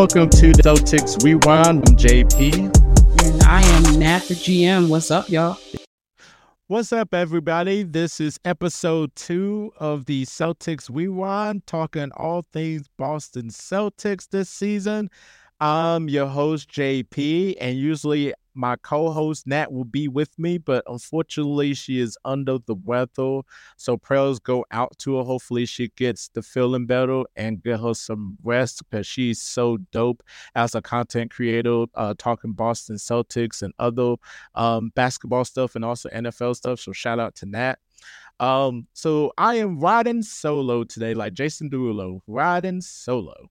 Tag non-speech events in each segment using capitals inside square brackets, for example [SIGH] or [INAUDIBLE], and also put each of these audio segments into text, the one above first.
Welcome to the Celtics Rewind. I'm JP. And I am Nat the GM. What's up, y'all? What's up, everybody? This is episode two of the Celtics Rewind, talking all things Boston Celtics this season. I'm your host, JP, and usually my co host, Nat, will be with me, but unfortunately, she is under the weather. So prayers go out to her. Hopefully, she gets the feeling better and get her some rest because she's so dope as a content creator, uh, talking Boston Celtics and other um, basketball stuff and also NFL stuff. So shout out to Nat. Um, so I am riding solo today, like Jason Derulo, riding solo.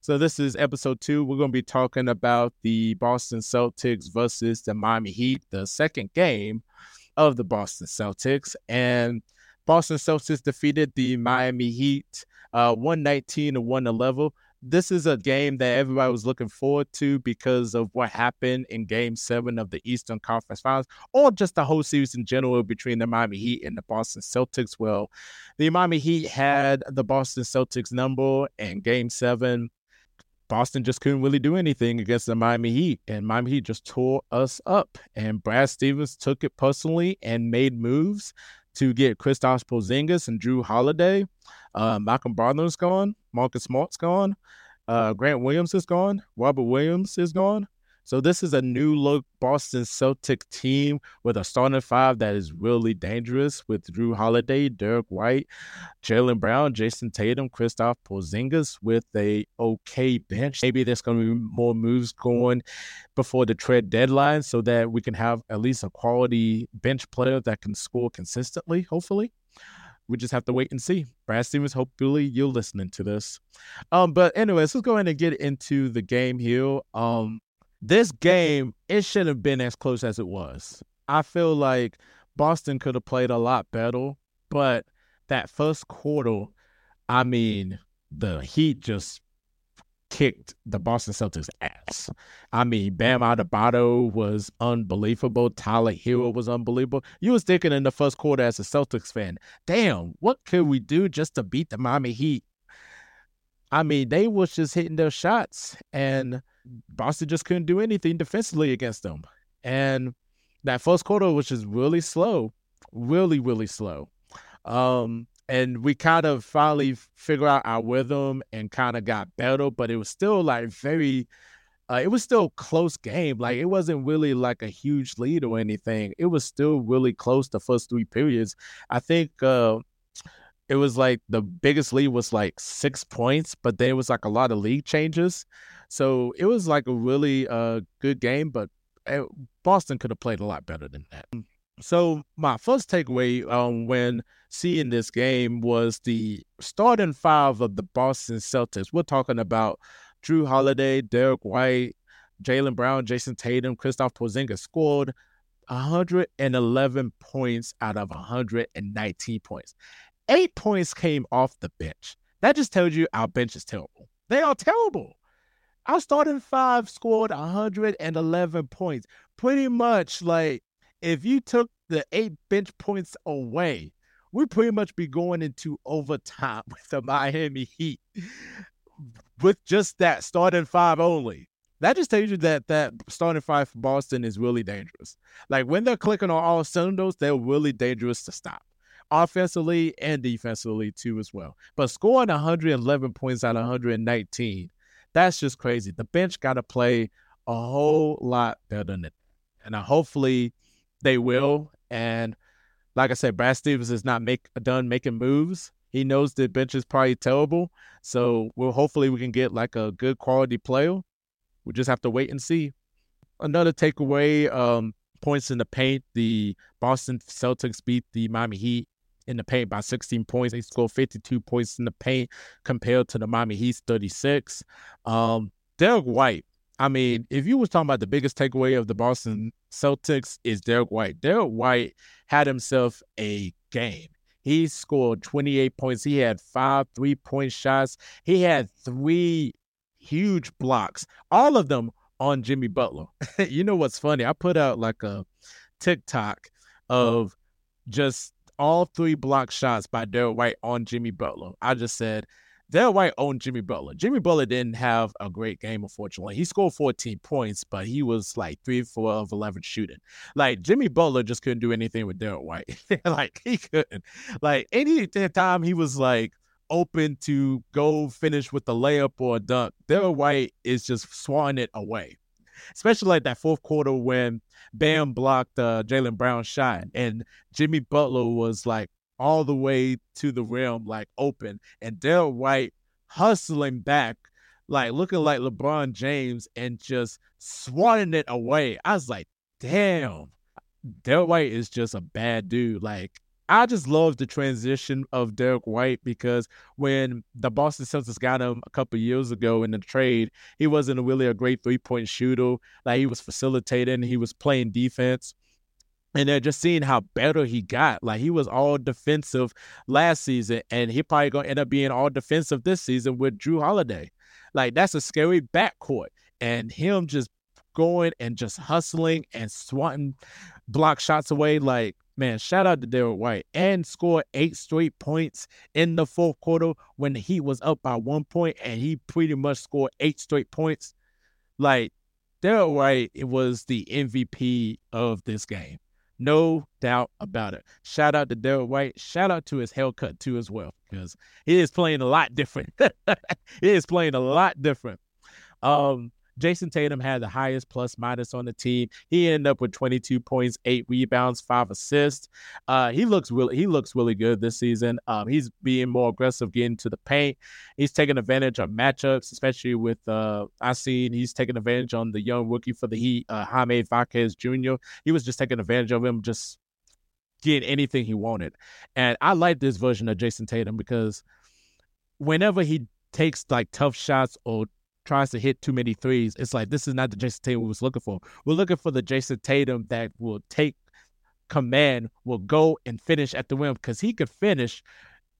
So this is episode two. We're going to be talking about the Boston Celtics versus the Miami Heat, the second game of the Boston Celtics. And Boston Celtics defeated the Miami Heat uh, 119 to 111. This is a game that everybody was looking forward to because of what happened in game seven of the Eastern Conference Finals, or just the whole series in general between the Miami Heat and the Boston Celtics. Well, the Miami Heat had the Boston Celtics number in game seven. Boston just couldn't really do anything against the Miami Heat, and Miami Heat just tore us up. And Brad Stevens took it personally and made moves to get Kristaps Porzingis and Jrue Holiday. Uh, Malcolm Brogdon's gone. Marcus Smart's gone. Uh, Grant Williams is gone. Robert Williams is gone. So this is a new look Boston Celtic team with a starting five that is really dangerous with Jrue Holiday, Derrick White, Jaylen Brown, Jayson Tatum, Kristaps Porzingis with a okay bench. Maybe there's going to be more moves going before the trade deadline so that we can have at least a quality bench player that can score consistently, hopefully we just have to wait and see. Brad Stevens, hopefully you're listening to this. Um, but anyways, let's go ahead and get into the game here. Um, this game, it shouldn't have been as close as it was. I feel like Boston could have played a lot better, but that first quarter, I mean, the Heat just kicked the Boston Celtics ass. I mean, Bam Adebayo was unbelievable. Tyler Herro was unbelievable. You was thinking in the first quarter as a Celtics fan, damn, what could we do just to beat the Miami Heat? I mean, they was just hitting their shots and Boston just couldn't do anything defensively against them. And that first quarter was just really slow, really, really slow. Um, and we kind of finally figured out our rhythm and kind of got better, but it was still like very, uh, it was still close game. Like it wasn't really like a huge lead or anything. It was still really close the first three periods. I think uh, it was like the biggest lead was like six points, but there was like a lot of league changes. So it was like a really uh, good game, but eh, Boston could have played a lot better than that. So my first takeaway um, when seeing this game was the starting five of the Boston Celtics. We're talking about Jrue Holiday, Derrick White, Jaylen Brown, Jayson Tatum, Kristaps Porzingis scored 111 points out of 119 points. Eight points came off the bench. That just tells you our bench is terrible. They are terrible. Our starting five scored 111 points. Pretty much like if you took the eight bench points away, we'd pretty much be going into overtime [LAUGHS] with the Miami Heat with just that starting five only. That just tells you that that starting five for Boston is really dangerous. Like when they're clicking on all cylinders, they're really dangerous to stop, offensively and defensively too as well. But scoring 111 points out of 119, that's just crazy. The bench got to play a whole lot better than it, and uh, hopefully they will. And like I said, Brad Stevens is not make done making moves. He knows the bench is probably terrible, so we'll hopefully we can get like a good quality player. We just have to wait and see. Another takeaway: um, points in the paint. The Boston Celtics beat the Miami Heat in the paint by 16 points. They scored 52 points in the paint compared to the Miami Heat's 36. Um, Derrick White, I mean, if you was talking about the biggest takeaway of the Boston Celtics is Derrick White. Derrick White had himself a game. He scored 28 points. He had five three point shots. He had three huge blocks, all of them on Jimmy Butler. [LAUGHS] you know what's funny? I put out like a TikTok of just all three block shots by Derrick White on Jimmy Butler. I just said, Derrick White owned Jimmy Butler. Jimmy Butler didn't have a great game, unfortunately. He scored 14 points, but he was like 3 4 of 11 shooting. Like, Jimmy Butler just couldn't do anything with Derrick White. [LAUGHS] like, he couldn't. Like, any time he was like open to go finish with the layup or a dunk, Derrick White is just swatting it away. Especially like that fourth quarter when Bam blocked uh, Jaylen Brown's shot and Jimmy Butler was like all the way to the rim, like open, and Derrick White hustling back, like looking like LeBron James and just swatting it away. I was like, damn, Derrick White is just a bad dude. Like, I just love the transition of Derrick White because when the Boston Celtics got him a couple years ago in the trade, he wasn't really a great three point shooter. Like he was facilitating, he was playing defense. And then just seeing how better he got. Like he was all defensive last season, and he probably gonna end up being all defensive this season with Jrue Holiday. Like that's a scary backcourt. And him just going and just hustling and swatting block shots away. Like, man, shout out to Derrick White. And scored eight straight points in the fourth quarter when he was up by one point, and he pretty much scored eight straight points. Like, Derrick White, it was the MVP of this game. No doubt about it. Shout out to Derrick White. Shout out to his haircut too as well, because he is playing a lot different. [LAUGHS] he is playing a lot different. Um, Jayson Tatum had the highest plus minus on the team. He ended up with 22 points, eight rebounds, five assists. Uh, he looks really he looks really good this season. Um, he's being more aggressive, getting to the paint. He's taking advantage of matchups, especially with uh, I seen he's taking advantage on the young rookie for the Heat, uh, Jaime Jaquez Jr. He was just taking advantage of him, just getting anything he wanted. And I like this version of Jayson Tatum because whenever he takes like tough shots or tries to hit too many threes, it's like this is not the Jayson Tatum we was looking for. We're looking for the Jayson Tatum that will take command, will go and finish at the rim because he could finish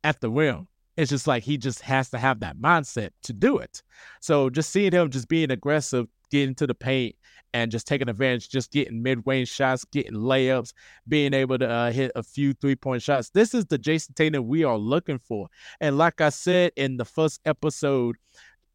at the rim. It's just like he just has to have that mindset to do it. So just seeing him just being aggressive, getting to the paint, and just taking advantage, just getting mid range shots, getting layups, being able to uh, hit a few three point shots. This is the Jayson Tatum we are looking for. And like I said in the first episode,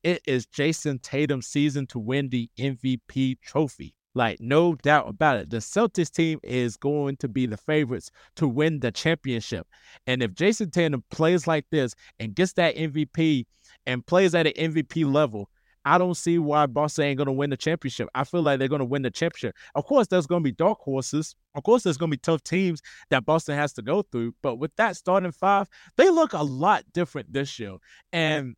it is Jayson Tatum's season to win the MVP trophy. Like, no doubt about it. The Celtics team is going to be the favorites to win the championship. And if Jayson Tatum plays like this and gets that MVP and plays at an MVP level, I don't see why Boston ain't going to win the championship. I feel like they're going to win the championship. Of course, there's going to be dark horses. Of course, there's going to be tough teams that Boston has to go through. But with that starting five, they look a lot different this year. And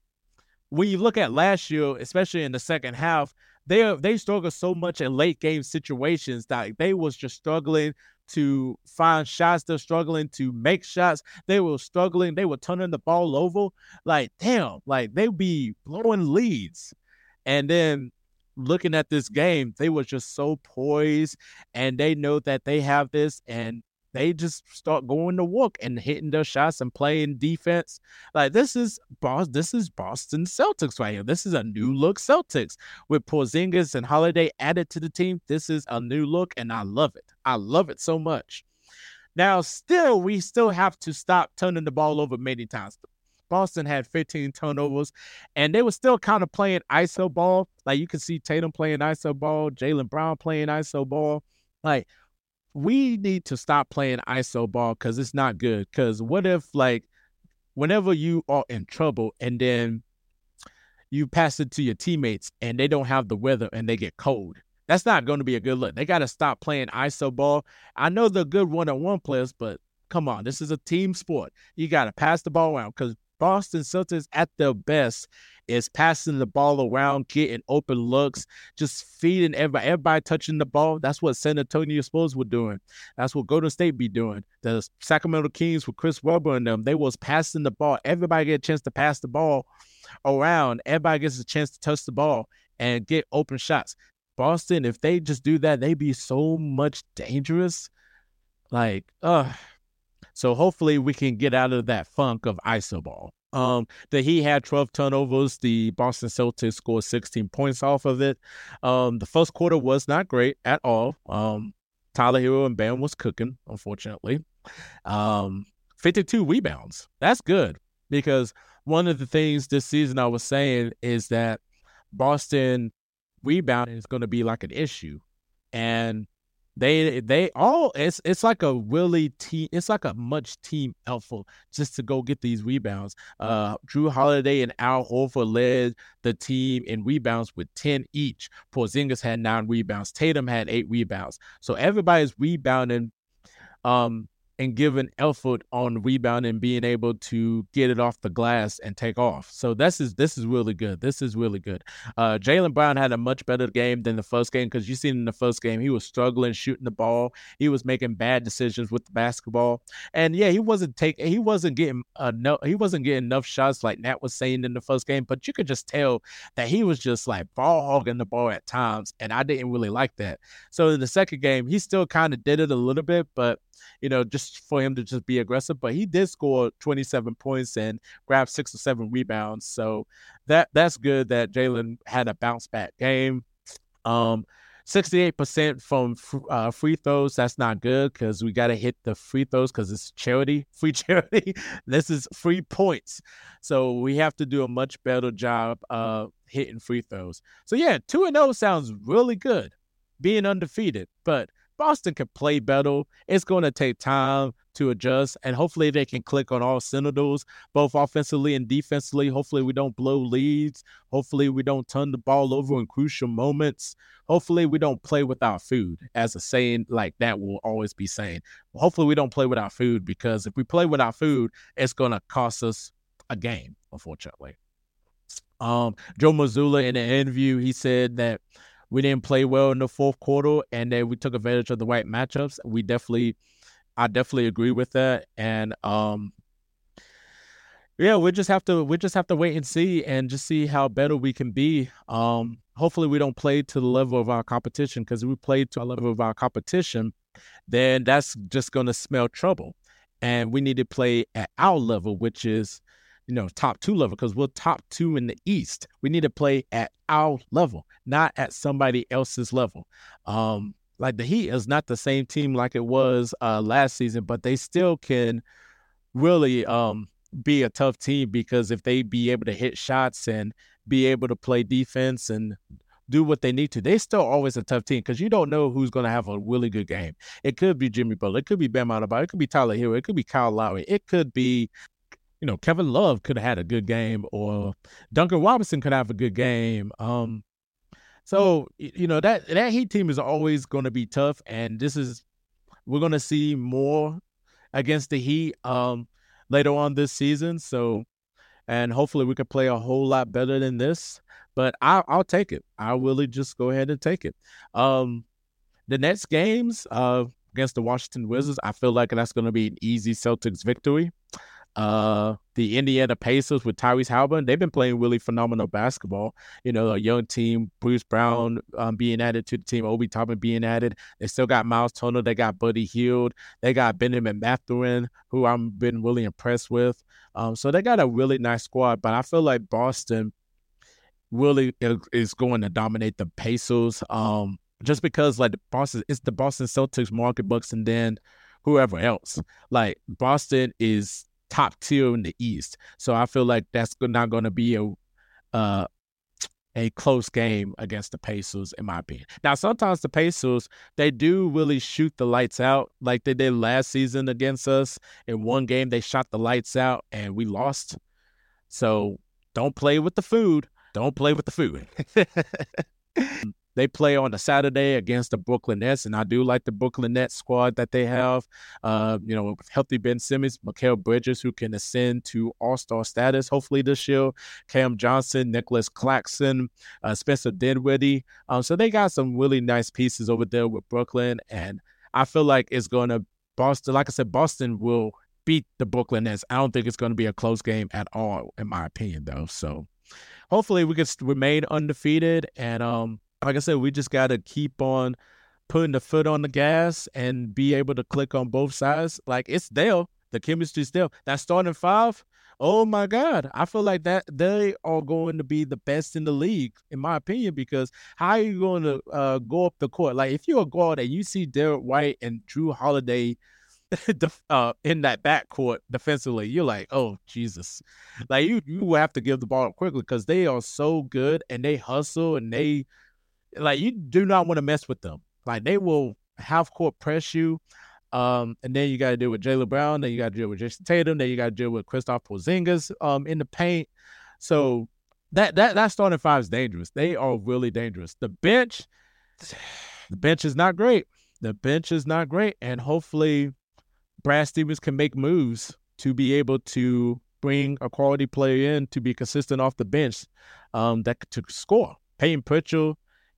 when you look at last year, especially in the second half, they they struggled so much in late game situations that they was just struggling to find shots. They're struggling to make shots. They were struggling. They were turning the ball over. Like damn, like they be blowing leads, and then looking at this game, they were just so poised, and they know that they have this, and they just start going to work and hitting their shots and playing defense. Like this is boss. This is Boston Celtics right here. This is a new mm-hmm. look Celtics with Porzingis and Holiday added to the team. This is a new look, and I love it. I love it so much. Now, still, we still have to stop turning the ball over many times. Boston had 15 turnovers, and they were still kind of playing ISO ball. Like you can see Tatum playing ISO ball, Jaylen Brown playing ISO ball. Like we need to stop playing ISO ball because it's not good. Because what if, like, whenever you are in trouble and then you pass it to your teammates and they don't have the weather and they get cold? That's not going to be a good look. They got to stop playing ISO ball. I know they're good one on one players, but come on, this is a team sport. You got to pass the ball around because Boston Celtics at their best is passing the ball around, getting open looks, just feeding everybody, everybody touching the ball. That's what San Antonio Spurs were doing. That's what Golden State be doing. The Sacramento Kings with Chris Webber and them, they was passing the ball. Everybody get a chance to pass the ball around. Everybody gets a chance to touch the ball. and get open shots. Boston, if they just do that, they'd be so much dangerous. Like, uh so hopefully we can get out of that funk of iso ball. Um, that he had 12 turnovers. The Boston Celtics scored 16 points off of it. Um, the first quarter was not great at all. Um, Tyler Herro and Bam was cooking, unfortunately. Um, 52 rebounds. That's good because one of the things this season I was saying is that Boston rebounding is going to be like an issue. And they they all it's it's like a really team it's like a much team effort just to go get these rebounds. Uh Jrue Holiday and Al Horford led the team in rebounds with 10 each. Porzingis had nine rebounds. Tatum had eight rebounds. So everybody's rebounding um and giving effort on rebound and being able to get it off the glass and take off. So this is this is really good. This is really good. Uh, Jaylen Brown had a much better game than the first game because you seen in the first game he was struggling shooting the ball. He was making bad decisions with the basketball, and yeah, he wasn't taking he wasn't getting no he wasn't getting enough shots like Nat was saying in the first game. But you could just tell that he was just like ball hogging the ball at times, and I didn't really like that. So in the second game, he still kind of did it a little bit, but you know, just for him to just be aggressive. But he did score 27 points and grab six or seven rebounds. So that that's good that Jaylen had a bounce back game. Um, 68% from uh, free throws. That's not good because we got to hit the free throws because it's charity, [LAUGHS] free charity. this is free points. So we have to do a much better job of hitting free throws. So yeah, 2 and 0 sounds really good being undefeated, but Boston can play better. It's going to take time to adjust, and hopefully they can click on all cylinders, both offensively and defensively. Hopefully we don't blow leads. Hopefully we don't turn the ball over in crucial moments. Hopefully we don't play without food, as a saying like that will always be saying. Hopefully we don't play without food because if we play without food, it's going to cost us a game, unfortunately. Um, Joe Mazzulla in an interview, he said that we didn't play well in the fourth quarter, and then we took advantage of the right matchups. We definitely, I definitely agree with that, and um, yeah, we just have to we just have to wait and see, and just see how better we can be. Um, hopefully, we don't play to the level of our competition because if we play to a level of our competition, then that's just going to smell trouble, and we need to play at our level, which is you know, top two level because we're top two in the East. We need to play at our level, not at somebody else's level. Um, like the Heat is not the same team like it was uh, last season, but they still can really um, be a tough team because if they be able to hit shots and be able to play defense and do what they need to. They still always a tough team because you don't know who's going to have a really good game. It could be Jimmy Butler, it could be Bam Adebayo, it could be Tyler Herro, it could be Kyle Lowry, it could be you know, Kevin Love could have had a good game, or Duncan Robinson could have a good game. Um, so you know that that Heat team is always going to be tough, and this is we're going to see more against the Heat um, later on this season. So, and hopefully we can play a whole lot better than this. But I, I'll take it. I really just go ahead and take it. Um, the next games uh, against the Washington Wizards, I feel like that's going to be an easy Celtics victory. Uh, the Indiana Pacers with Tyrese Haliburton, they've been playing really phenomenal basketball. You know, a young team, Bruce Brown um, being added to the team, Obi Toppin being added. They still got Myles Turner, they got Buddy Hield, they got Benjamin Mathurin, who I've been really impressed with. Um, so they got a really nice squad, but I feel like Boston really is going to dominate the Pacers. Um, just because like the Boston, it's the Boston Celtics, Market Bucks, and then whoever else. Like Boston is top tier in the East. So I feel like that's not going to be a uh, a close game against the Pacers, in my opinion. Now, sometimes the Pacers they do really shoot the lights out, like they did last season against us. In one game, they shot the lights out and we lost. So don't play with the food. Don't play with the food. [LAUGHS] [LAUGHS] They play on a Saturday against the Brooklyn Nets, and I do like the Brooklyn Nets squad that they have. Uh, you know, healthy Ben Simmons, Mikal Bridges, who can ascend to All Star status hopefully this year, Cam Johnson, Nicholas Claxton, uh, Spencer Dinwiddie. Um, so they got some really nice pieces over there with Brooklyn, and I feel like it's going to Boston. Like I said, Boston will beat the Brooklyn Nets. I don't think it's going to be a close game at all, in my opinion, though. So hopefully we can remain undefeated. And um, like I said, we just got to keep on putting the foot on the gas and be able to click on both sides. Like it's there, the chemistry's there. That starting five, oh my God, I feel like that they are going to be the best in the league, in my opinion, because how are you going to uh, go up the court? Like if you're a guard and you see Derrick White and Jrue Holiday [LAUGHS] uh, in that backcourt defensively, you're like, oh Jesus, like you you have to give the ball up quickly because they are so good and they hustle and they like you do not want to mess with them. Like they will half court press you. Um, and then you got to deal with Jaylen Brown. Then you got to deal with Jayson Tatum. Then you got to deal with Kristaps Porzingis um, in the paint. So that that that starting five is dangerous. They are really dangerous. The bench, the bench is not great. The bench is not great, and hopefully, Brad Stevens can make moves to be able to bring a quality player in to be consistent off the bench, um, that to score. Payton Pritchard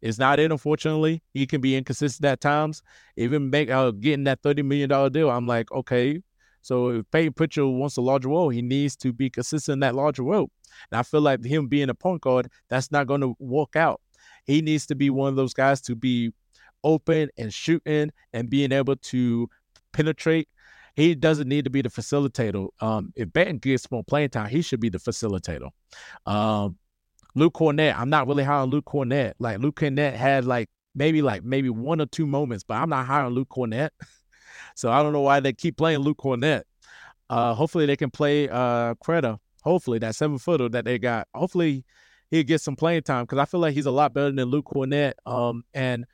is not it. unfortunately. He can be inconsistent at times. Even make uh, getting that $30 million deal, I'm like, okay, so if Payton Pritchard wants a larger role, he needs to be consistent in that larger role. And I feel like him being a point guard, that's not going to work out. He needs to be one of those guys to be open and shooting and being able to penetrate. He doesn't need to be the facilitator. Um, if Banton gets more playing time, he should be the facilitator. Um, Luke Kornet, I'm not really high on Luke Kornet. Like Luke Kornet had like maybe like maybe one or two moments, but I'm not high on Luke Kornet. [LAUGHS] so I don't know why they keep playing Luke Kornet. Uh, hopefully they can play uh Queta. Hopefully that seven footer that they got. Hopefully he'll get some playing time because I feel like he's a lot better than Luke Kornet. Um, and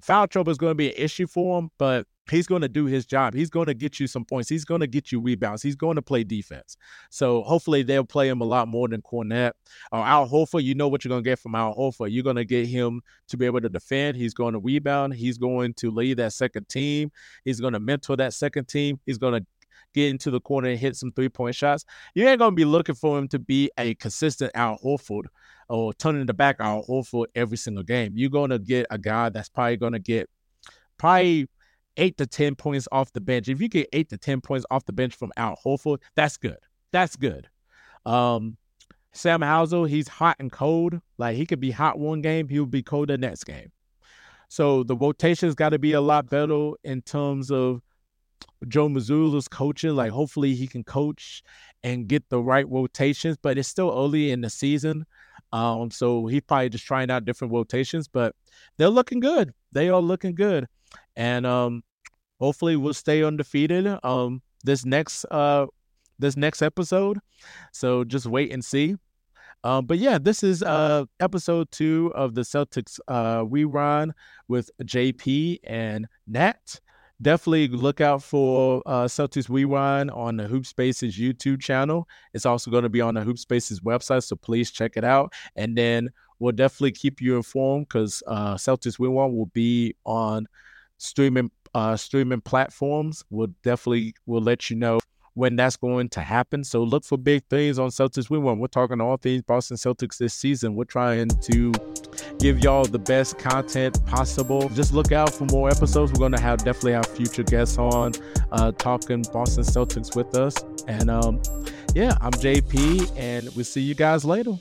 foul trouble is going to be an issue for him, but he's going to do his job. He's going to get you some points. He's going to get you rebounds. He's going to play defense. So hopefully they'll play him a lot more than Kornet or uh, Al Horford. You know what you're going to get from Al Horford. You're going to get him to be able to defend. He's going to rebound. He's going to lead that second team. He's going to mentor that second team. He's going to get into the corner and hit some three point shots. You ain't going to be looking for him to be a consistent Al Horford or turning the back Al Horford every single game. You're going to get a guy that's probably going to get probably – eight to 10 points off the bench. If you get eight to 10 points off the bench from Al Horford, that's good. That's good. Um, Sam Hauser, he's hot and cold. Like he could be hot one game, he'll be cold the next game. So the rotation's got to be a lot better in terms of Joe Mazzulla's coaching. Like hopefully he can coach and get the right rotations, but it's still early in the season. Um, so he's probably just trying out different rotations, but they're looking good. They are looking good and um, hopefully we'll stay undefeated um this next uh this next episode. So just wait and see. Um, but yeah, this is uh episode two of the Celtics uh rerun with JP and Nat. Definitely look out for uh, Celtics Rewind on the Hoop Spaces YouTube channel. It's also going to be on the Hoop Spaces website, so please check it out. And then we'll definitely keep you informed because uh, Celtics Rewind will be on streaming uh, streaming platforms. We'll definitely will let you know when that's going to happen. So look for big things on Celtics We We're talking all things Boston Celtics this season. We're trying to give y'all the best content possible. Just look out for more episodes. We're going to have definitely have future guests on uh, talking Boston Celtics with us. And um, yeah, I'm JP, and we'll see you guys later.